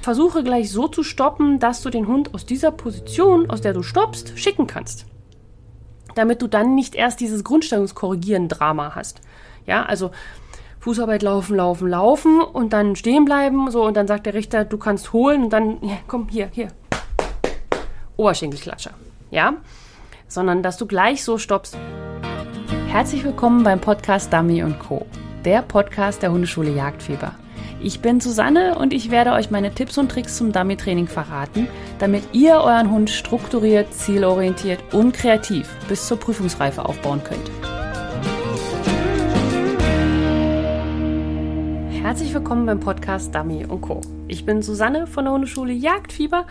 versuche gleich so zu stoppen, dass du den Hund aus dieser Position, aus der du stoppst, schicken kannst. Damit du dann nicht erst dieses Grundstellungskorrigieren-Drama hast. Ja, also Fußarbeit laufen, laufen, laufen und dann stehen bleiben, so und dann sagt der Richter, du kannst holen und dann, ja, komm, hier, hier. Oberschenkelklatscher. Ja? Sondern dass du gleich so stoppst. Herzlich willkommen beim Podcast Dummy Co., der Podcast der Hundeschule Jagdfieber. Ich bin Susanne und ich werde euch meine Tipps und Tricks zum Dummy-Training verraten, damit ihr euren Hund strukturiert, zielorientiert und kreativ bis zur Prüfungsreife aufbauen könnt. Herzlich willkommen beim Podcast Dummy Co. Ich bin Susanne von der Hundeschule Jagdfieber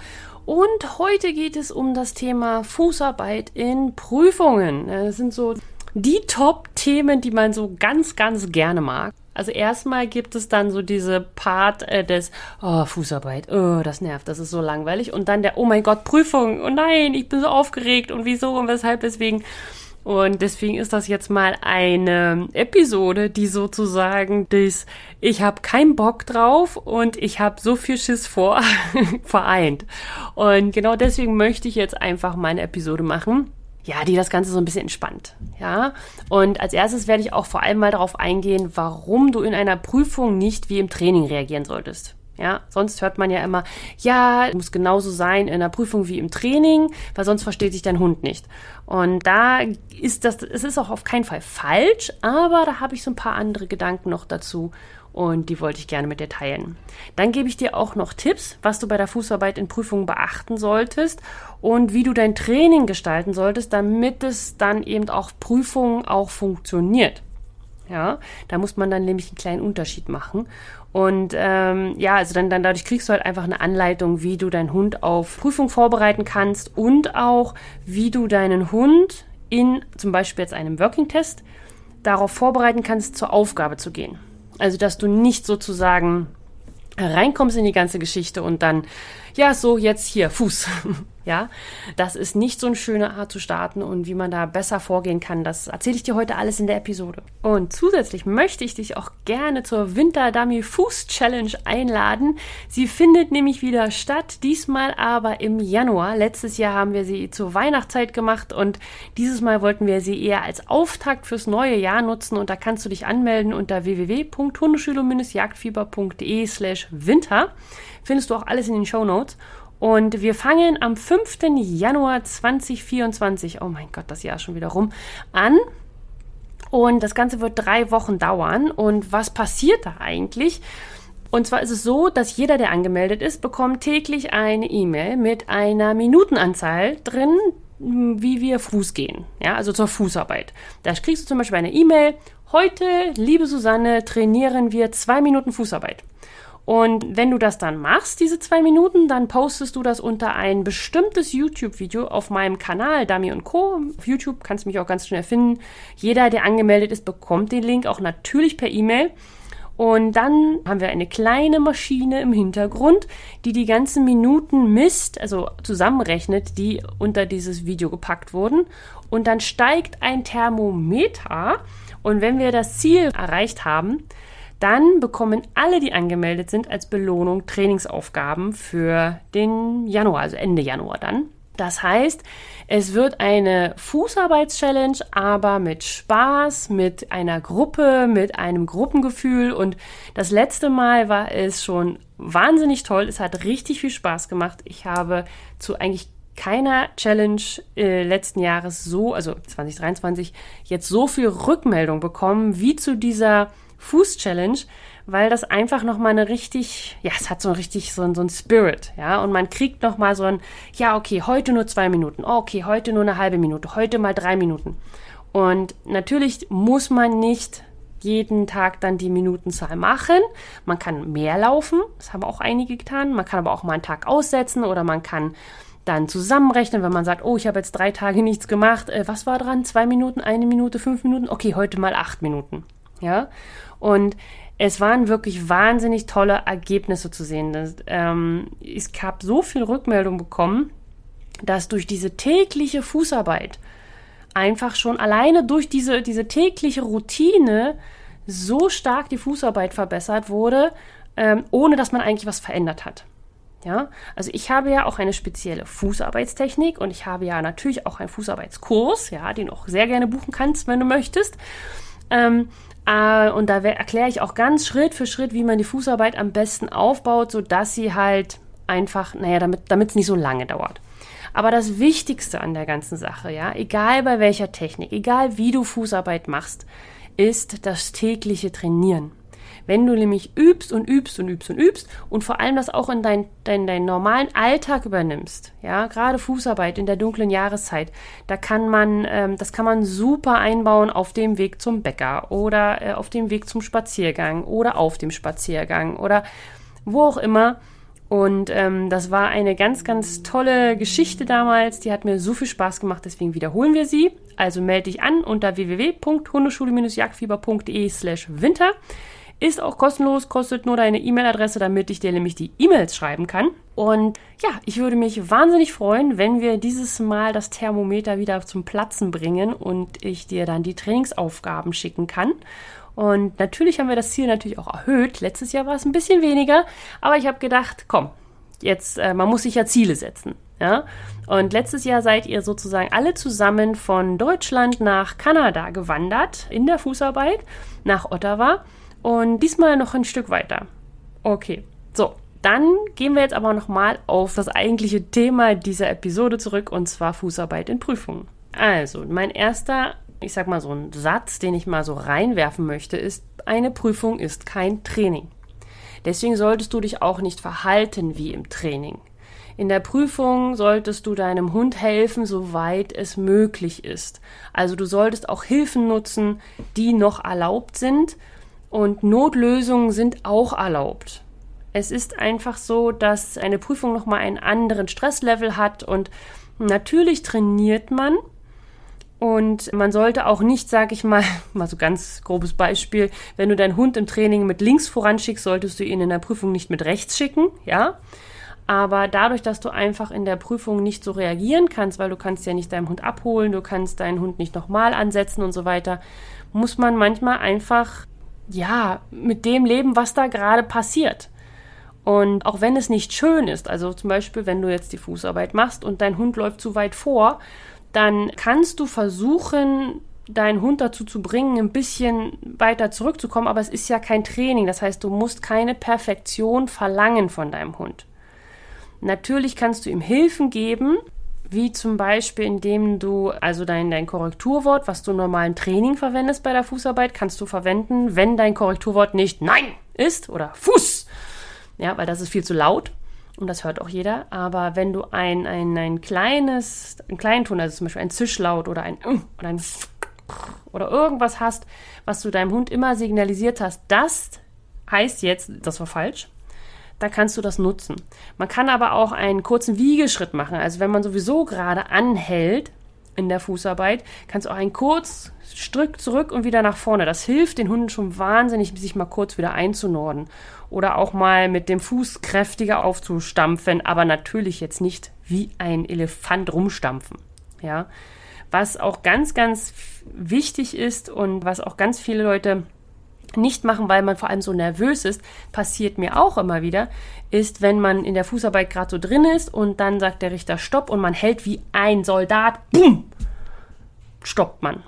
und heute geht es um das Thema Fußarbeit in Prüfungen. Das sind so die Top-Themen, die man so ganz, ganz gerne mag. Also erstmal gibt es dann so diese Part äh, des oh, Fußarbeit, oh, das nervt, das ist so langweilig. Und dann der, oh mein Gott, Prüfung, oh nein, ich bin so aufgeregt und wieso und weshalb, deswegen. Und deswegen ist das jetzt mal eine Episode, die sozusagen das Ich habe keinen Bock drauf und ich habe so viel Schiss vor vereint. Und genau deswegen möchte ich jetzt einfach meine Episode machen ja, die das Ganze so ein bisschen entspannt. Ja, und als erstes werde ich auch vor allem mal darauf eingehen, warum du in einer Prüfung nicht wie im Training reagieren solltest. Ja, sonst hört man ja immer, ja, muss genauso sein in der Prüfung wie im Training, weil sonst versteht sich dein Hund nicht. Und da ist das, es ist auch auf keinen Fall falsch, aber da habe ich so ein paar andere Gedanken noch dazu und die wollte ich gerne mit dir teilen. Dann gebe ich dir auch noch Tipps, was du bei der Fußarbeit in Prüfungen beachten solltest und wie du dein Training gestalten solltest, damit es dann eben auch Prüfungen auch funktioniert. Ja, da muss man dann nämlich einen kleinen Unterschied machen. Und ähm, ja, also dann, dann dadurch kriegst du halt einfach eine Anleitung, wie du deinen Hund auf Prüfung vorbereiten kannst und auch, wie du deinen Hund in zum Beispiel jetzt einem Working Test darauf vorbereiten kannst, zur Aufgabe zu gehen. Also, dass du nicht sozusagen reinkommst in die ganze Geschichte und dann, ja, so jetzt hier, Fuß. Ja, das ist nicht so eine schöne Art zu starten und wie man da besser vorgehen kann, das erzähle ich dir heute alles in der Episode. Und zusätzlich möchte ich dich auch gerne zur Winter Dummy Fuß Challenge einladen. Sie findet nämlich wieder statt, diesmal aber im Januar. Letztes Jahr haben wir sie zur Weihnachtszeit gemacht und dieses Mal wollten wir sie eher als Auftakt fürs neue Jahr nutzen und da kannst du dich anmelden unter www.hundeschule-jagdfieber.de slash winter. Findest du auch alles in den Show Notes. Und wir fangen am 5. Januar 2024, oh mein Gott, das Jahr ist schon wieder rum, an. Und das Ganze wird drei Wochen dauern. Und was passiert da eigentlich? Und zwar ist es so, dass jeder, der angemeldet ist, bekommt täglich eine E-Mail mit einer Minutenanzahl drin, wie wir Fuß gehen. Ja, also zur Fußarbeit. Da kriegst du zum Beispiel eine E-Mail. Heute, liebe Susanne, trainieren wir zwei Minuten Fußarbeit. Und wenn du das dann machst, diese zwei Minuten, dann postest du das unter ein bestimmtes YouTube-Video auf meinem Kanal Dami und Co. Auf YouTube kannst du mich auch ganz schnell finden. Jeder, der angemeldet ist, bekommt den Link auch natürlich per E-Mail. Und dann haben wir eine kleine Maschine im Hintergrund, die die ganzen Minuten misst, also zusammenrechnet, die unter dieses Video gepackt wurden. Und dann steigt ein Thermometer. Und wenn wir das Ziel erreicht haben, dann bekommen alle, die angemeldet sind, als Belohnung Trainingsaufgaben für den Januar, also Ende Januar dann. Das heißt, es wird eine Fußarbeits-Challenge, aber mit Spaß, mit einer Gruppe, mit einem Gruppengefühl. Und das letzte Mal war es schon wahnsinnig toll. Es hat richtig viel Spaß gemacht. Ich habe zu eigentlich keiner Challenge äh, letzten Jahres so, also 2023, jetzt so viel Rückmeldung bekommen wie zu dieser Fuß-Challenge, weil das einfach nochmal eine richtig, ja, es hat so richtig so, so ein Spirit, ja, und man kriegt nochmal so ein, ja, okay, heute nur zwei Minuten, okay, heute nur eine halbe Minute, heute mal drei Minuten. Und natürlich muss man nicht jeden Tag dann die Minutenzahl machen. Man kann mehr laufen, das haben auch einige getan. Man kann aber auch mal einen Tag aussetzen oder man kann dann zusammenrechnen, wenn man sagt, oh, ich habe jetzt drei Tage nichts gemacht. Äh, was war dran? Zwei Minuten, eine Minute, fünf Minuten? Okay, heute mal acht Minuten. Ja. Und es waren wirklich wahnsinnig tolle Ergebnisse zu sehen. Das, ähm, ich habe so viel Rückmeldung bekommen, dass durch diese tägliche Fußarbeit einfach schon alleine durch diese, diese tägliche Routine so stark die Fußarbeit verbessert wurde, ähm, ohne dass man eigentlich was verändert hat. Ja, also ich habe ja auch eine spezielle Fußarbeitstechnik und ich habe ja natürlich auch einen Fußarbeitskurs, ja, den auch sehr gerne buchen kannst, wenn du möchtest. Ähm, äh, und da erkläre ich auch ganz Schritt für Schritt, wie man die Fußarbeit am besten aufbaut, sodass sie halt einfach, naja, damit es nicht so lange dauert. Aber das Wichtigste an der ganzen Sache, ja, egal bei welcher Technik, egal wie du Fußarbeit machst, ist das tägliche Trainieren. Wenn du nämlich übst und übst und übst und übst und vor allem das auch in deinen dein, dein normalen Alltag übernimmst, ja, gerade Fußarbeit in der dunklen Jahreszeit, da kann man, ähm, das kann man super einbauen auf dem Weg zum Bäcker oder äh, auf dem Weg zum Spaziergang oder auf dem Spaziergang oder wo auch immer. Und ähm, das war eine ganz, ganz tolle Geschichte damals. Die hat mir so viel Spaß gemacht, deswegen wiederholen wir sie. Also melde dich an unter www.hundeschule-jagdfieber.de slash winter. Ist auch kostenlos, kostet nur deine E-Mail-Adresse, damit ich dir nämlich die E-Mails schreiben kann. Und ja, ich würde mich wahnsinnig freuen, wenn wir dieses Mal das Thermometer wieder zum Platzen bringen und ich dir dann die Trainingsaufgaben schicken kann. Und natürlich haben wir das Ziel natürlich auch erhöht. Letztes Jahr war es ein bisschen weniger, aber ich habe gedacht, komm, jetzt, äh, man muss sich ja Ziele setzen. Ja? Und letztes Jahr seid ihr sozusagen alle zusammen von Deutschland nach Kanada gewandert in der Fußarbeit, nach Ottawa und diesmal noch ein Stück weiter. Okay, so. Dann gehen wir jetzt aber nochmal auf das eigentliche Thema dieser Episode zurück und zwar Fußarbeit in Prüfungen. Also, mein erster, ich sag mal so ein Satz, den ich mal so reinwerfen möchte, ist, eine Prüfung ist kein Training. Deswegen solltest du dich auch nicht verhalten wie im Training. In der Prüfung solltest du deinem Hund helfen, soweit es möglich ist. Also du solltest auch Hilfen nutzen, die noch erlaubt sind und Notlösungen sind auch erlaubt. Es ist einfach so, dass eine Prüfung nochmal einen anderen Stresslevel hat und natürlich trainiert man und man sollte auch nicht, sag ich mal, mal so ganz grobes Beispiel, wenn du deinen Hund im Training mit links voranschickst, solltest du ihn in der Prüfung nicht mit rechts schicken, ja. Aber dadurch, dass du einfach in der Prüfung nicht so reagieren kannst, weil du kannst ja nicht deinen Hund abholen, du kannst deinen Hund nicht nochmal ansetzen und so weiter, muss man manchmal einfach ja, mit dem leben, was da gerade passiert. Und auch wenn es nicht schön ist, also zum Beispiel, wenn du jetzt die Fußarbeit machst und dein Hund läuft zu weit vor, dann kannst du versuchen, deinen Hund dazu zu bringen, ein bisschen weiter zurückzukommen, aber es ist ja kein Training. Das heißt, du musst keine Perfektion verlangen von deinem Hund. Natürlich kannst du ihm Hilfen geben, wie zum Beispiel, indem du also dein, dein Korrekturwort, was du normal im Training verwendest bei der Fußarbeit, kannst du verwenden, wenn dein Korrekturwort nicht Nein ist oder Fuß. Ja, weil das ist viel zu laut und das hört auch jeder. Aber wenn du ein, ein, ein kleines, einen kleinen Ton, also zum Beispiel ein Zischlaut oder ein oder ein oder irgendwas hast, was du deinem Hund immer signalisiert hast, das heißt jetzt, das war falsch, da kannst du das nutzen. Man kann aber auch einen kurzen Wiegeschritt machen. Also wenn man sowieso gerade anhält in der Fußarbeit, kannst du auch einen kurz Stück zurück und wieder nach vorne. Das hilft den Hunden schon wahnsinnig, sich mal kurz wieder einzunorden. Oder auch mal mit dem Fuß kräftiger aufzustampfen, aber natürlich jetzt nicht wie ein Elefant rumstampfen. Ja. Was auch ganz, ganz wichtig ist und was auch ganz viele Leute nicht machen, weil man vor allem so nervös ist, passiert mir auch immer wieder, ist, wenn man in der Fußarbeit gerade so drin ist und dann sagt der Richter Stopp und man hält wie ein Soldat, bumm, stoppt man.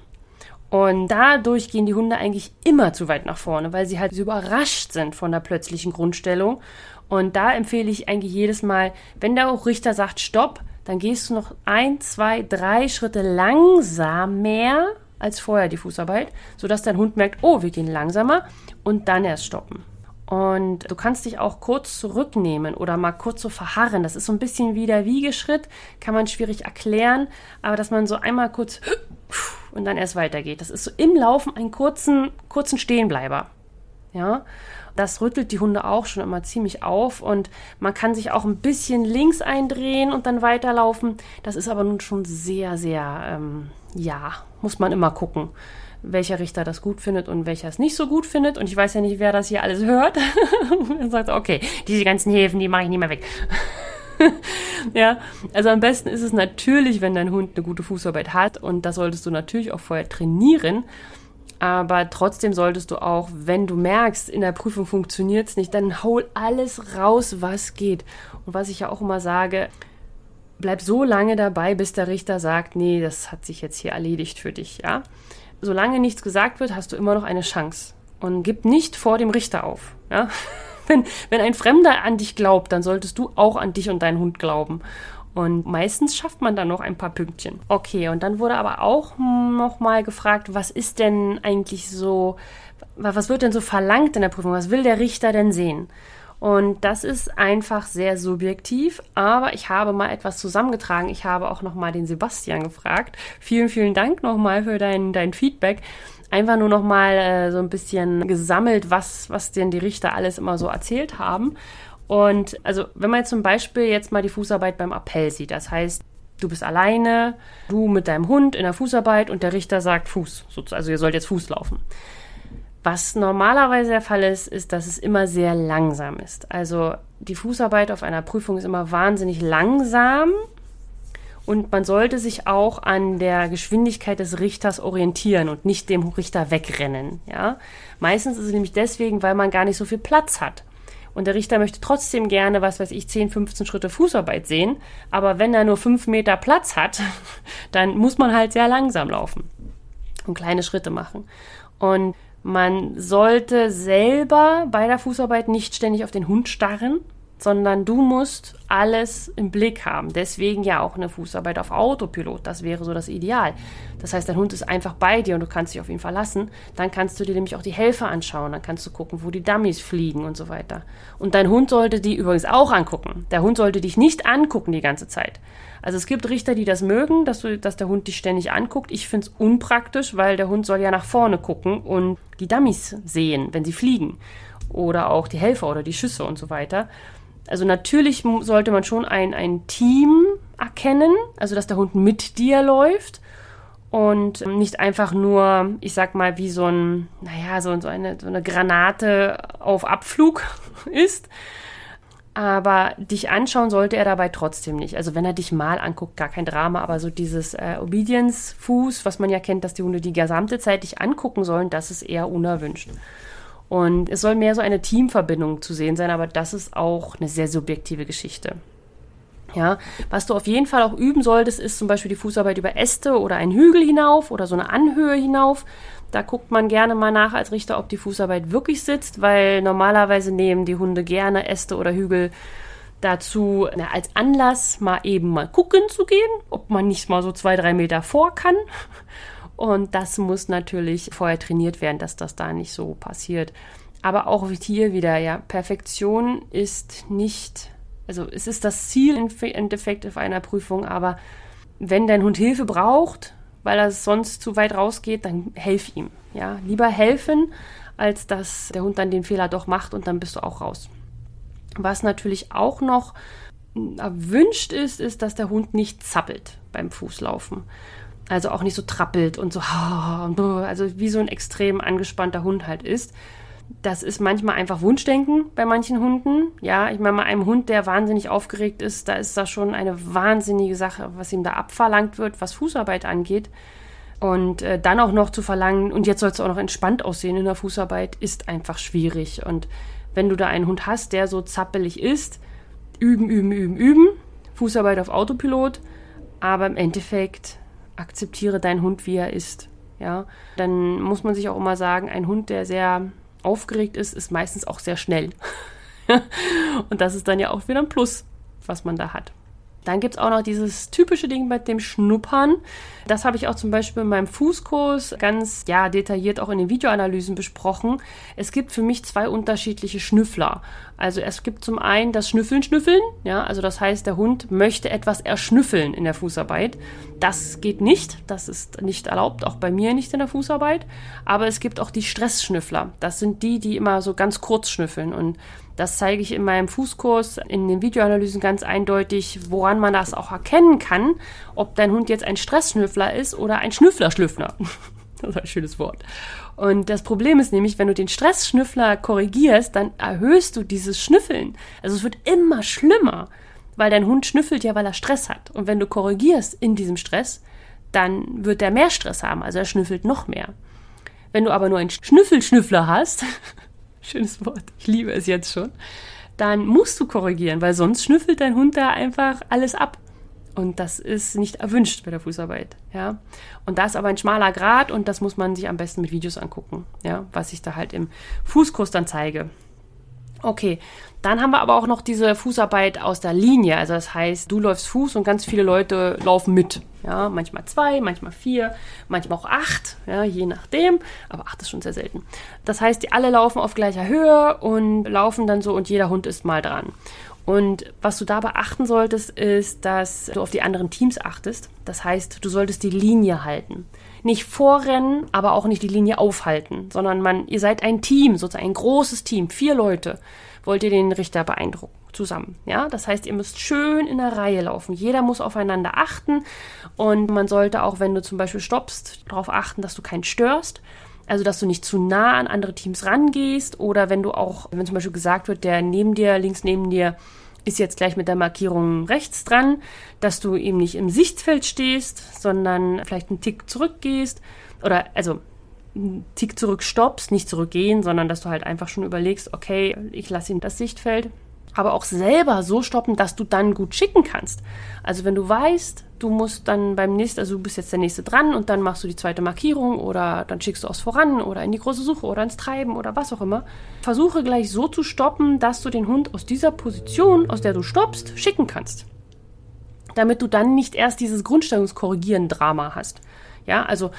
Und dadurch gehen die Hunde eigentlich immer zu weit nach vorne, weil sie halt so überrascht sind von der plötzlichen Grundstellung. Und da empfehle ich eigentlich jedes Mal, wenn der auch Richter sagt Stopp, dann gehst du noch ein, zwei, drei Schritte langsamer als vorher die Fußarbeit, sodass dein Hund merkt, oh, wir gehen langsamer und dann erst stoppen. Und du kannst dich auch kurz zurücknehmen oder mal kurz so verharren. Das ist so ein bisschen wie der Wiegeschritt, kann man schwierig erklären, aber dass man so einmal kurz und dann erst weitergeht. Das ist so im Laufen einen kurzen, kurzen Stehenbleiber. Ja, das rüttelt die Hunde auch schon immer ziemlich auf und man kann sich auch ein bisschen links eindrehen und dann weiterlaufen. Das ist aber nun schon sehr, sehr, ähm, ja, muss man immer gucken, welcher Richter das gut findet und welcher es nicht so gut findet. Und ich weiß ja nicht, wer das hier alles hört. und sagt, okay, diese ganzen Häfen, die mache ich nicht mehr weg. ja, also am besten ist es natürlich, wenn dein Hund eine gute Fußarbeit hat und das solltest du natürlich auch vorher trainieren. Aber trotzdem solltest du auch, wenn du merkst, in der Prüfung funktioniert es nicht, dann hol alles raus, was geht. Und was ich ja auch immer sage, bleib so lange dabei, bis der Richter sagt, nee, das hat sich jetzt hier erledigt für dich, ja. Solange nichts gesagt wird, hast du immer noch eine Chance. Und gib nicht vor dem Richter auf, ja. Wenn, wenn ein Fremder an dich glaubt, dann solltest du auch an dich und deinen Hund glauben. Und meistens schafft man dann noch ein paar Pünktchen. Okay, und dann wurde aber auch noch mal gefragt, was ist denn eigentlich so, was wird denn so verlangt in der Prüfung? Was will der Richter denn sehen? Und das ist einfach sehr subjektiv, aber ich habe mal etwas zusammengetragen. Ich habe auch noch mal den Sebastian gefragt. Vielen, vielen Dank nochmal für dein, dein Feedback. Einfach nur noch mal äh, so ein bisschen gesammelt, was, was denn die Richter alles immer so erzählt haben. Und also, wenn man jetzt zum Beispiel jetzt mal die Fußarbeit beim Appell sieht, das heißt, du bist alleine, du mit deinem Hund in der Fußarbeit und der Richter sagt Fuß, also ihr sollt jetzt Fuß laufen. Was normalerweise der Fall ist, ist, dass es immer sehr langsam ist. Also die Fußarbeit auf einer Prüfung ist immer wahnsinnig langsam und man sollte sich auch an der Geschwindigkeit des Richters orientieren und nicht dem Richter wegrennen. Ja? Meistens ist es nämlich deswegen, weil man gar nicht so viel Platz hat. Und der Richter möchte trotzdem gerne, was weiß ich, 10, 15 Schritte Fußarbeit sehen. Aber wenn er nur 5 Meter Platz hat, dann muss man halt sehr langsam laufen und kleine Schritte machen. Und man sollte selber bei der Fußarbeit nicht ständig auf den Hund starren, sondern du musst alles im Blick haben. Deswegen ja auch eine Fußarbeit auf Autopilot. Das wäre so das Ideal. Das heißt, dein Hund ist einfach bei dir und du kannst dich auf ihn verlassen. Dann kannst du dir nämlich auch die Helfer anschauen. Dann kannst du gucken, wo die Dummies fliegen und so weiter. Und dein Hund sollte die übrigens auch angucken. Der Hund sollte dich nicht angucken die ganze Zeit. Also es gibt Richter, die das mögen, dass, du, dass der Hund dich ständig anguckt. Ich finde es unpraktisch, weil der Hund soll ja nach vorne gucken und die Dummies sehen, wenn sie fliegen. Oder auch die Helfer oder die Schüsse und so weiter. Also natürlich sollte man schon ein, ein Team erkennen, also dass der Hund mit dir läuft und nicht einfach nur, ich sag mal, wie so ein, naja, so, so, eine, so eine Granate auf Abflug ist. Aber dich anschauen sollte er dabei trotzdem nicht. Also wenn er dich mal anguckt, gar kein Drama, aber so dieses äh, Obedience-Fuß, was man ja kennt, dass die Hunde die gesamte Zeit dich angucken sollen, das ist eher unerwünscht. Und es soll mehr so eine Teamverbindung zu sehen sein, aber das ist auch eine sehr subjektive Geschichte. Ja, was du auf jeden Fall auch üben solltest, ist zum Beispiel die Fußarbeit über Äste oder einen Hügel hinauf oder so eine Anhöhe hinauf. Da guckt man gerne mal nach als Richter, ob die Fußarbeit wirklich sitzt, weil normalerweise nehmen die Hunde gerne Äste oder Hügel dazu na, als Anlass, mal eben mal gucken zu gehen, ob man nicht mal so zwei, drei Meter vor kann. Und das muss natürlich vorher trainiert werden, dass das da nicht so passiert. Aber auch hier wieder, ja, Perfektion ist nicht, also es ist das Ziel im Endeffekt auf einer Prüfung, aber wenn dein Hund Hilfe braucht, weil er sonst zu weit rausgeht, dann helf ihm. Ja, lieber helfen, als dass der Hund dann den Fehler doch macht und dann bist du auch raus. Was natürlich auch noch erwünscht ist, ist, dass der Hund nicht zappelt beim Fußlaufen. Also auch nicht so trappelt und so, also wie so ein extrem angespannter Hund halt ist. Das ist manchmal einfach Wunschdenken bei manchen Hunden. Ja, ich meine, bei einem Hund, der wahnsinnig aufgeregt ist, da ist das schon eine wahnsinnige Sache, was ihm da abverlangt wird, was Fußarbeit angeht. Und äh, dann auch noch zu verlangen, und jetzt soll es auch noch entspannt aussehen in der Fußarbeit, ist einfach schwierig. Und wenn du da einen Hund hast, der so zappelig ist, üben, üben, üben, üben, Fußarbeit auf Autopilot, aber im Endeffekt akzeptiere deinen Hund, wie er ist. Ja, dann muss man sich auch immer sagen, ein Hund, der sehr aufgeregt ist, ist meistens auch sehr schnell. und das ist dann ja auch wieder ein Plus, was man da hat. Dann gibt es auch noch dieses typische Ding mit dem Schnuppern. Das habe ich auch zum Beispiel in meinem Fußkurs ganz ja, detailliert auch in den Videoanalysen besprochen. Es gibt für mich zwei unterschiedliche Schnüffler. Also es gibt zum einen das Schnüffeln, Schnüffeln. Ja, also das heißt, der Hund möchte etwas erschnüffeln in der Fußarbeit. Das geht nicht. Das ist nicht erlaubt, auch bei mir nicht in der Fußarbeit. Aber es gibt auch die Stressschnüffler. Das sind die, die immer so ganz kurz schnüffeln. Und das zeige ich in meinem Fußkurs, in den Videoanalysen ganz eindeutig, woran man das auch erkennen kann, ob dein Hund jetzt ein Stressschnüffler ist oder ein Schnüffler-Schlüffner. Das ist ein schönes Wort. Und das Problem ist nämlich, wenn du den Stressschnüffler korrigierst, dann erhöhst du dieses Schnüffeln. Also es wird immer schlimmer, weil dein Hund schnüffelt ja, weil er Stress hat. Und wenn du korrigierst in diesem Stress, dann wird er mehr Stress haben, also er schnüffelt noch mehr. Wenn du aber nur einen Schnüffelschnüffler hast, schönes Wort, ich liebe es jetzt schon, dann musst du korrigieren, weil sonst schnüffelt dein Hund da einfach alles ab. Und das ist nicht erwünscht bei der Fußarbeit, ja. Und da ist aber ein schmaler Grad und das muss man sich am besten mit Videos angucken, ja, was ich da halt im Fußkurs dann zeige. Okay, dann haben wir aber auch noch diese Fußarbeit aus der Linie. Also das heißt, du läufst Fuß und ganz viele Leute laufen mit. Ja, manchmal zwei, manchmal vier, manchmal auch acht, ja, je nachdem. Aber acht ist schon sehr selten. Das heißt, die alle laufen auf gleicher Höhe und laufen dann so und jeder Hund ist mal dran. Und was du da beachten solltest, ist, dass du auf die anderen Teams achtest. Das heißt, du solltest die Linie halten. Nicht vorrennen, aber auch nicht die Linie aufhalten, sondern man, ihr seid ein Team, sozusagen ein großes Team, vier Leute, wollt ihr den Richter beeindrucken zusammen. Ja, das heißt, ihr müsst schön in der Reihe laufen. Jeder muss aufeinander achten und man sollte auch, wenn du zum Beispiel stoppst, darauf achten, dass du keinen störst. Also, dass du nicht zu nah an andere Teams rangehst oder wenn du auch, wenn zum Beispiel gesagt wird, der neben dir, links neben dir, ist jetzt gleich mit der Markierung rechts dran, dass du eben nicht im Sichtfeld stehst, sondern vielleicht einen Tick zurückgehst oder also einen Tick zurück stoppst, nicht zurückgehen, sondern dass du halt einfach schon überlegst, okay, ich lasse ihm das Sichtfeld aber auch selber so stoppen, dass du dann gut schicken kannst. Also wenn du weißt, du musst dann beim nächsten, also du bist jetzt der nächste dran und dann machst du die zweite Markierung oder dann schickst du aus voran oder in die große Suche oder ins Treiben oder was auch immer. Versuche gleich so zu stoppen, dass du den Hund aus dieser Position, aus der du stoppst, schicken kannst. Damit du dann nicht erst dieses Grundstellungskorrigieren-Drama hast. Ja, also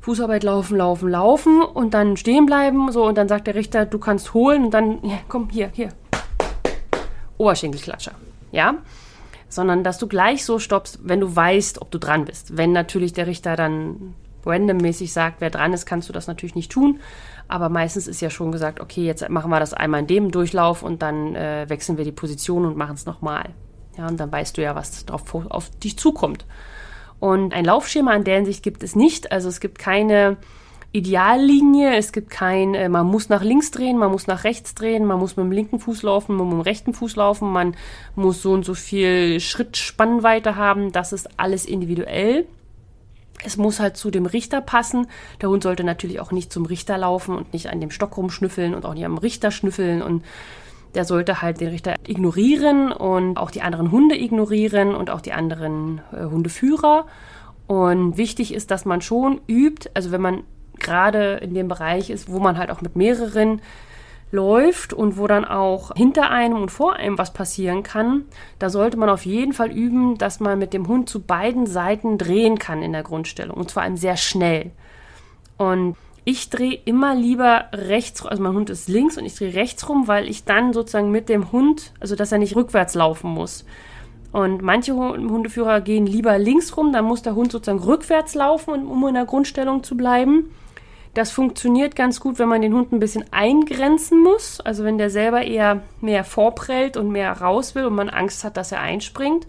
Fußarbeit laufen, laufen, laufen und dann stehen bleiben, so und dann sagt der Richter, du kannst holen und dann, ja, komm, hier, hier, Oberschenkelklatscher. Ja? Sondern dass du gleich so stoppst, wenn du weißt, ob du dran bist. Wenn natürlich der Richter dann randommäßig sagt, wer dran ist, kannst du das natürlich nicht tun. Aber meistens ist ja schon gesagt, okay, jetzt machen wir das einmal in dem Durchlauf und dann äh, wechseln wir die Position und machen es nochmal. Ja, und dann weißt du ja, was drauf, auf dich zukommt. Und ein Laufschema in der Hinsicht gibt es nicht. Also es gibt keine Ideallinie. Es gibt kein, äh, man muss nach links drehen, man muss nach rechts drehen, man muss mit dem linken Fuß laufen, man muss mit dem rechten Fuß laufen, man muss so und so viel Schrittspannweite haben. Das ist alles individuell. Es muss halt zu dem Richter passen. Der Hund sollte natürlich auch nicht zum Richter laufen und nicht an dem Stock rumschnüffeln und auch nicht am Richter schnüffeln und der sollte halt den Richter ignorieren und auch die anderen Hunde ignorieren und auch die anderen äh, Hundeführer. Und wichtig ist, dass man schon übt, also wenn man gerade in dem Bereich ist, wo man halt auch mit mehreren läuft und wo dann auch hinter einem und vor einem was passieren kann, da sollte man auf jeden Fall üben, dass man mit dem Hund zu beiden Seiten drehen kann in der Grundstellung und zwar sehr schnell. Und ich drehe immer lieber rechts, also mein Hund ist links und ich drehe rechts rum, weil ich dann sozusagen mit dem Hund, also dass er nicht rückwärts laufen muss. Und manche Hundeführer gehen lieber links rum, dann muss der Hund sozusagen rückwärts laufen, um in der Grundstellung zu bleiben. Das funktioniert ganz gut, wenn man den Hund ein bisschen eingrenzen muss. Also wenn der selber eher mehr vorprellt und mehr raus will und man Angst hat, dass er einspringt.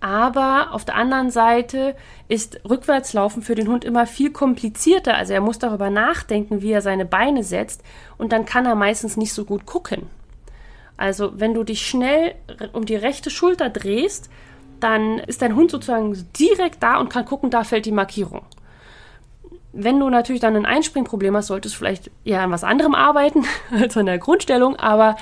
Aber auf der anderen Seite ist Rückwärtslaufen für den Hund immer viel komplizierter. Also er muss darüber nachdenken, wie er seine Beine setzt und dann kann er meistens nicht so gut gucken. Also wenn du dich schnell um die rechte Schulter drehst, dann ist dein Hund sozusagen direkt da und kann gucken, da fällt die Markierung. Wenn du natürlich dann ein Einspringproblem hast, solltest du vielleicht eher an was anderem arbeiten als an der Grundstellung, aber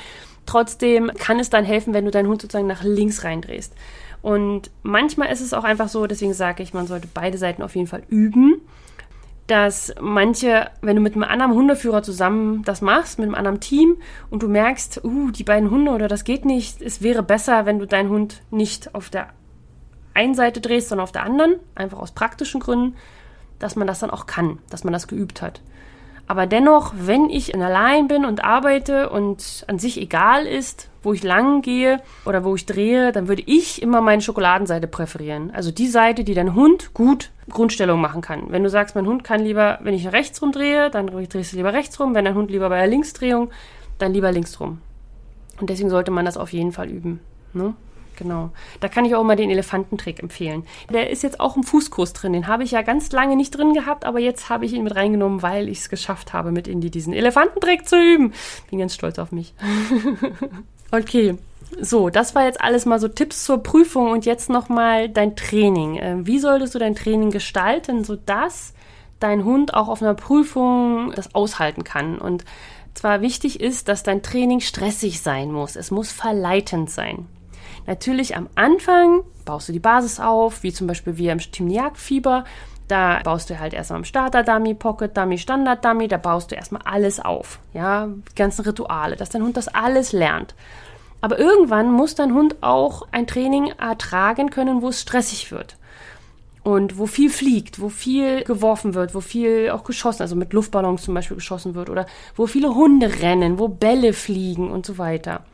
trotzdem kann es dann helfen, wenn du deinen Hund sozusagen nach links reindrehst. Und manchmal ist es auch einfach so, deswegen sage ich, man sollte beide Seiten auf jeden Fall üben, dass manche, wenn du mit einem anderen Hundeführer zusammen das machst, mit einem anderen Team und du merkst, uh, die beiden Hunde oder das geht nicht, es wäre besser, wenn du deinen Hund nicht auf der einen Seite drehst, sondern auf der anderen, einfach aus praktischen Gründen, dass man das dann auch kann, dass man das geübt hat. Aber dennoch, wenn ich allein bin und arbeite und an sich egal ist, wo ich lang gehe oder wo ich drehe, dann würde ich immer meine Schokoladenseite präferieren. Also die Seite, die dein Hund gut Grundstellung machen kann. Wenn du sagst, mein Hund kann lieber, wenn ich rechts rum drehe, dann drehst du lieber rechts rum. Wenn dein Hund lieber bei der Linksdrehung, dann lieber links rum. Und deswegen sollte man das auf jeden Fall üben. Ne? Genau. Da kann ich auch mal den Elefantentrick empfehlen. Der ist jetzt auch im Fußkurs drin. Den habe ich ja ganz lange nicht drin gehabt, aber jetzt habe ich ihn mit reingenommen, weil ich es geschafft habe, mit Indy diesen Elefantentrick zu üben. Bin ganz stolz auf mich. okay. So, das war jetzt alles mal so Tipps zur Prüfung und jetzt nochmal dein Training. Äh, wie solltest du dein Training gestalten, sodass dein Hund auch auf einer Prüfung das aushalten kann. Und zwar wichtig ist, dass dein Training stressig sein muss. Es muss verleitend sein. Natürlich am Anfang baust du die Basis auf, wie zum Beispiel wir im Team Jagdfieber. Da baust du halt erstmal im Starter-Dummy, Pocket-Dummy, Standard-Dummy, da baust du erstmal alles auf. Ja, die ganzen Rituale, dass dein Hund das alles lernt. Aber irgendwann muss dein Hund auch ein Training ertragen können, wo es stressig wird. Und wo viel fliegt, wo viel geworfen wird, wo viel auch geschossen, also mit Luftballons zum Beispiel geschossen wird oder wo viele Hunde rennen, wo Bälle fliegen und so weiter.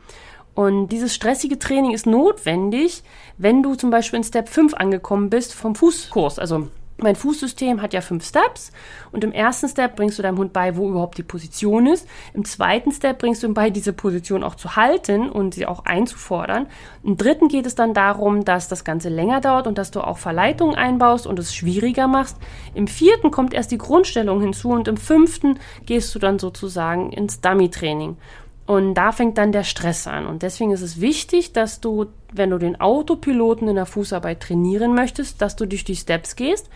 Und dieses stressige Training ist notwendig, wenn du zum Beispiel in Step 5 angekommen bist vom Fußkurs. Also mein Fußsystem hat ja fünf Steps und im ersten Step bringst du deinem Hund bei, wo überhaupt die Position ist. Im zweiten Step bringst du ihm bei, diese Position auch zu halten und sie auch einzufordern. Im dritten geht es dann darum, dass das Ganze länger dauert und dass du auch Verleitungen einbaust und es schwieriger machst. Im vierten kommt erst die Grundstellung hinzu und im fünften gehst du dann sozusagen ins Dummy-Training. Und da fängt dann der Stress an. Und deswegen ist es wichtig, dass du, wenn du den Autopiloten in der Fußarbeit trainieren möchtest, dass du durch die Steps gehst.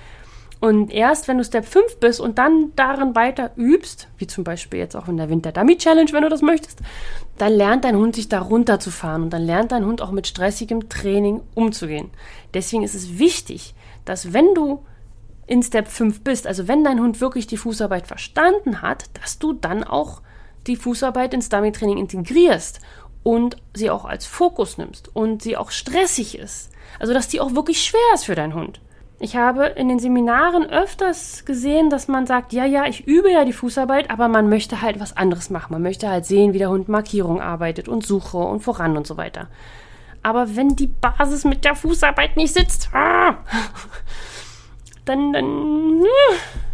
Und erst wenn du Step 5 bist und dann darin weiter übst, wie zum Beispiel jetzt auch in der Winter Dummy Challenge, wenn du das möchtest, dann lernt dein Hund sich da runterzufahren und dann lernt dein Hund auch mit stressigem Training umzugehen. Deswegen ist es wichtig, dass wenn du in Step 5 bist, also wenn dein Hund wirklich die Fußarbeit verstanden hat, dass du dann auch die Fußarbeit ins Dummy-Training integrierst und sie auch als Fokus nimmst und sie auch stressig ist. Also, dass die auch wirklich schwer ist für deinen Hund. Ich habe in den Seminaren öfters gesehen, dass man sagt, ja, ja, ich übe ja die Fußarbeit, aber man möchte halt was anderes machen. Man möchte halt sehen, wie der Hund Markierung arbeitet und Suche und voran und so weiter. Aber wenn die Basis mit der Fußarbeit nicht sitzt, ah, dann, dann,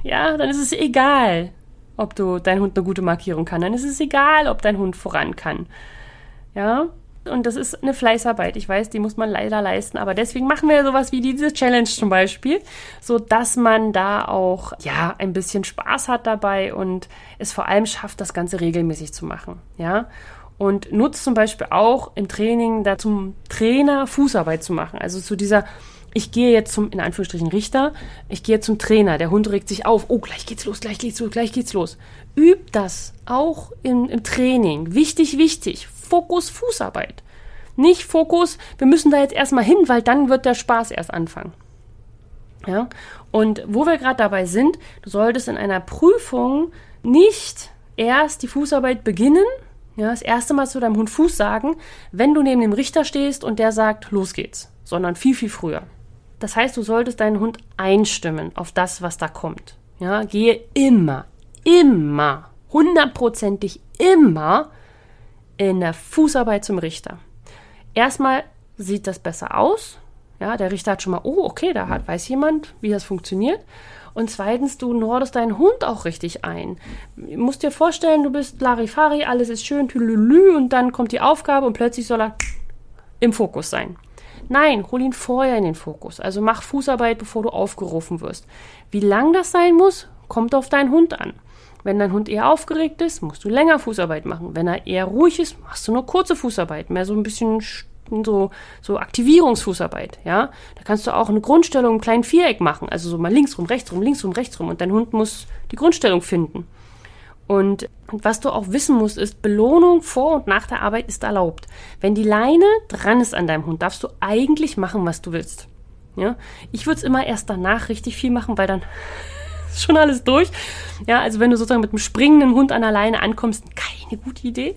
ja, dann ist es egal ob du dein Hund eine gute Markierung kann. Dann ist es egal, ob dein Hund voran kann. Ja, und das ist eine Fleißarbeit. Ich weiß, die muss man leider leisten, aber deswegen machen wir sowas wie diese Challenge zum Beispiel, so dass man da auch ja ein bisschen Spaß hat dabei und es vor allem schafft, das Ganze regelmäßig zu machen. Ja. Und nutzt zum Beispiel auch im Training da zum Trainer Fußarbeit zu machen. Also zu dieser ich gehe jetzt zum, in Anführungsstrichen, Richter, ich gehe zum Trainer, der Hund regt sich auf, oh, gleich geht's los, gleich geht's los, gleich geht's los. Übt das auch im, im Training. Wichtig, wichtig. Fokus Fußarbeit. Nicht Fokus, wir müssen da jetzt erstmal hin, weil dann wird der Spaß erst anfangen. Ja? Und wo wir gerade dabei sind, du solltest in einer Prüfung nicht erst die Fußarbeit beginnen, ja, das erste Mal zu deinem Hund Fuß sagen, wenn du neben dem Richter stehst und der sagt, los geht's, sondern viel, viel früher. Das heißt, du solltest deinen Hund einstimmen auf das, was da kommt. Ja, gehe immer, immer, hundertprozentig immer in der Fußarbeit zum Richter. Erstmal sieht das besser aus. Ja, der Richter hat schon mal, oh, okay, da hat, weiß jemand, wie das funktioniert. Und zweitens, du nordest deinen Hund auch richtig ein. Du musst dir vorstellen, du bist Larifari, alles ist schön, tülülü, und dann kommt die Aufgabe und plötzlich soll er im Fokus sein. Nein, hol ihn vorher in den Fokus. Also mach Fußarbeit, bevor du aufgerufen wirst. Wie lang das sein muss, kommt auf deinen Hund an. Wenn dein Hund eher aufgeregt ist, musst du länger Fußarbeit machen. Wenn er eher ruhig ist, machst du nur kurze Fußarbeit, mehr so ein bisschen so, so Aktivierungsfußarbeit, ja. Da kannst du auch eine Grundstellung im kleinen Viereck machen, also so mal links rum, rechts rum, links rum, rechts rum und dein Hund muss die Grundstellung finden. Und was du auch wissen musst, ist, Belohnung vor und nach der Arbeit ist erlaubt. Wenn die Leine dran ist an deinem Hund, darfst du eigentlich machen, was du willst. Ja? Ich würde es immer erst danach richtig viel machen, weil dann ist schon alles durch. Ja, also wenn du sozusagen mit einem springenden Hund an der Leine ankommst, keine gute Idee.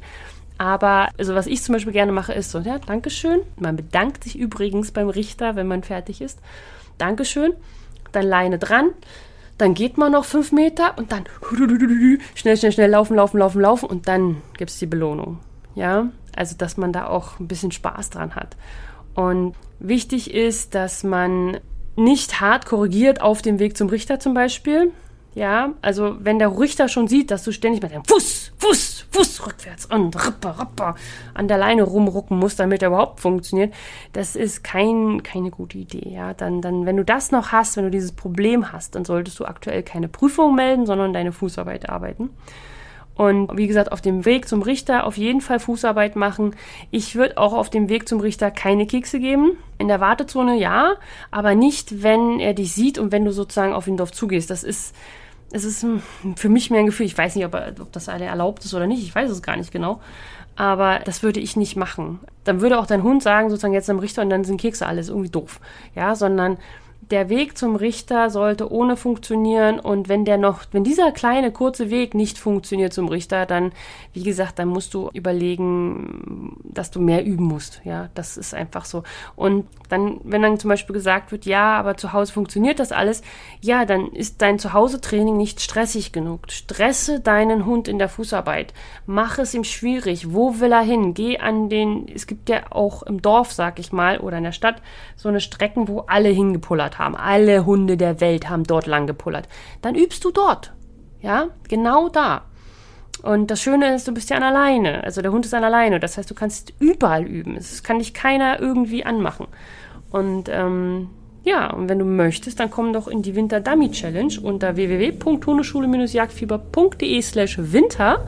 Aber also was ich zum Beispiel gerne mache, ist so, ja, Dankeschön. Man bedankt sich übrigens beim Richter, wenn man fertig ist. Dankeschön. Dann Leine dran dann geht man noch fünf Meter und dann schnell, schnell, schnell laufen, laufen, laufen, laufen und dann gibt es die Belohnung. Ja, also dass man da auch ein bisschen Spaß dran hat. Und wichtig ist, dass man nicht hart korrigiert auf dem Weg zum Richter zum Beispiel. Ja, also wenn der Richter schon sieht, dass du ständig mit deinem Fuß, Fuß, Fuß rückwärts und rapper, rapper an der Leine rumrucken musst, damit er überhaupt funktioniert, das ist kein, keine gute Idee. Ja, dann, dann, wenn du das noch hast, wenn du dieses Problem hast, dann solltest du aktuell keine Prüfung melden, sondern deine Fußarbeit arbeiten. Und wie gesagt, auf dem Weg zum Richter auf jeden Fall Fußarbeit machen. Ich würde auch auf dem Weg zum Richter keine Kekse geben. In der Wartezone ja, aber nicht, wenn er dich sieht und wenn du sozusagen auf ihn drauf zugehst. Das ist, es ist für mich mehr ein Gefühl, ich weiß nicht, ob, ob das alle erlaubt ist oder nicht, ich weiß es gar nicht genau. Aber das würde ich nicht machen. Dann würde auch dein Hund sagen, sozusagen jetzt am Richter und dann sind Kekse alles irgendwie doof. Ja, sondern der Weg zum Richter sollte ohne funktionieren und wenn der noch, wenn dieser kleine kurze Weg nicht funktioniert zum Richter, dann, wie gesagt, dann musst du überlegen, dass du mehr üben musst. Ja, das ist einfach so. Und dann, wenn dann zum Beispiel gesagt wird, ja, aber zu Hause funktioniert das alles, ja, dann ist dein Zuhause-Training nicht stressig genug. Stresse deinen Hund in der Fußarbeit. Mach es ihm schwierig. Wo will er hin? Geh an den, es gibt ja auch im Dorf, sag ich mal, oder in der Stadt so eine Strecken, wo alle hingepullert haben. Alle Hunde der Welt haben dort lang gepullert. Dann übst du dort. Ja, genau da. Und das Schöne ist, du bist ja an alleine. Also der Hund ist an alleine. Das heißt, du kannst überall üben. Es kann dich keiner irgendwie anmachen. Und ähm, ja, und wenn du möchtest, dann komm doch in die Winter Dummy Challenge unter www.hundeschule-jagdfieber.de slash winter,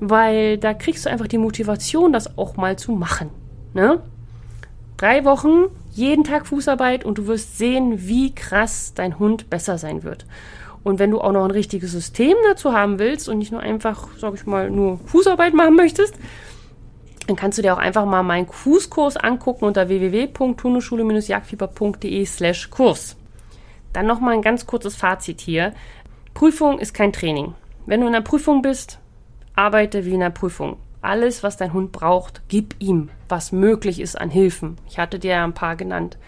weil da kriegst du einfach die Motivation, das auch mal zu machen. Ne? Drei Wochen jeden Tag Fußarbeit und du wirst sehen, wie krass dein Hund besser sein wird. Und wenn du auch noch ein richtiges System dazu haben willst und nicht nur einfach, sag ich mal, nur Fußarbeit machen möchtest, dann kannst du dir auch einfach mal meinen Fußkurs angucken unter www.hundeschule-jagdfieber.de slash Kurs. Dann nochmal ein ganz kurzes Fazit hier. Prüfung ist kein Training. Wenn du in der Prüfung bist, arbeite wie in der Prüfung alles, was dein Hund braucht, gib ihm, was möglich ist an Hilfen. Ich hatte dir ja ein paar genannt.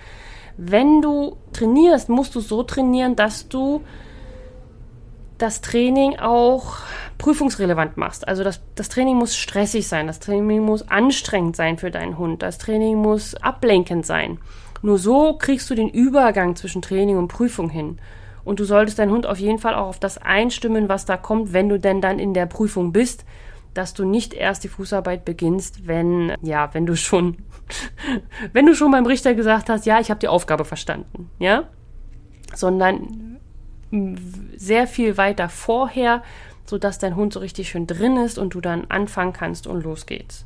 Wenn du trainierst, musst du so trainieren, dass du das Training auch prüfungsrelevant machst. Also das, das Training muss stressig sein, das Training muss anstrengend sein für deinen Hund, das Training muss ablenkend sein. Nur so kriegst du den Übergang zwischen Training und Prüfung hin. Und du solltest deinen Hund auf jeden Fall auch auf das einstimmen, was da kommt, wenn du denn dann in der Prüfung bist, dass du nicht erst die Fußarbeit beginnst, wenn, ja, wenn du schon, wenn du schon beim Richter gesagt hast, ja, ich habe die Aufgabe verstanden, ja, sondern sehr viel weiter vorher, sodass dein Hund so richtig schön drin ist und du dann anfangen kannst und los geht's.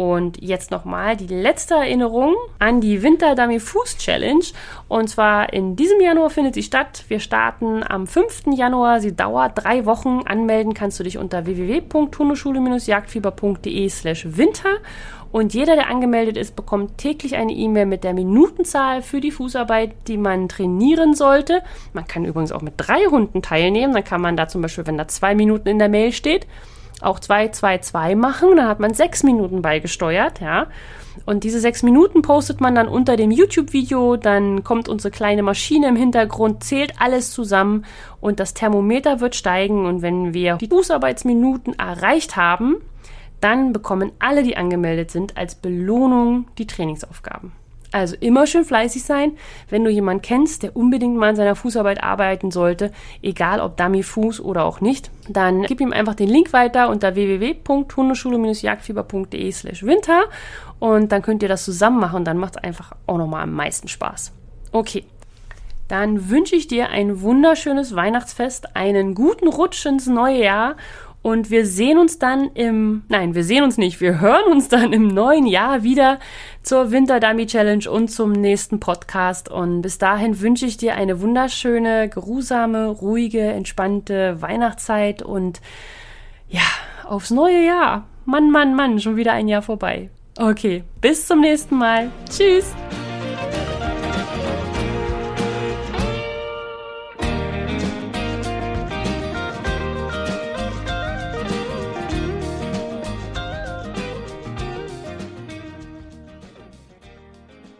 Und jetzt nochmal die letzte Erinnerung an die Winter Dummy Fuß Challenge. Und zwar in diesem Januar findet sie statt. Wir starten am 5. Januar. Sie dauert drei Wochen. Anmelden kannst du dich unter www.hundeschule-jagdfieber.de slash winter. Und jeder, der angemeldet ist, bekommt täglich eine E-Mail mit der Minutenzahl für die Fußarbeit, die man trainieren sollte. Man kann übrigens auch mit drei Hunden teilnehmen. Dann kann man da zum Beispiel, wenn da zwei Minuten in der Mail steht, auch 2, 2, 2 machen. Dann hat man sechs Minuten beigesteuert, ja. Und diese sechs Minuten postet man dann unter dem YouTube-Video. Dann kommt unsere kleine Maschine im Hintergrund, zählt alles zusammen und das Thermometer wird steigen. Und wenn wir die Fußarbeitsminuten erreicht haben, dann bekommen alle, die angemeldet sind, als Belohnung die Trainingsaufgaben. Also immer schön fleißig sein. Wenn du jemanden kennst, der unbedingt mal an seiner Fußarbeit arbeiten sollte, egal ob Dummy-Fuß oder auch nicht, dann gib ihm einfach den Link weiter unter www.hundeschule-jagdfieber.de slash winter und dann könnt ihr das zusammen machen. Dann macht es einfach auch nochmal am meisten Spaß. Okay. Dann wünsche ich dir ein wunderschönes Weihnachtsfest, einen guten Rutsch ins neue Jahr und wir sehen uns dann im, nein, wir sehen uns nicht, wir hören uns dann im neuen Jahr wieder zur Winter Dummy Challenge und zum nächsten Podcast. Und bis dahin wünsche ich dir eine wunderschöne, geruhsame, ruhige, entspannte Weihnachtszeit und ja, aufs neue Jahr. Mann, Mann, Mann, schon wieder ein Jahr vorbei. Okay, bis zum nächsten Mal. Tschüss.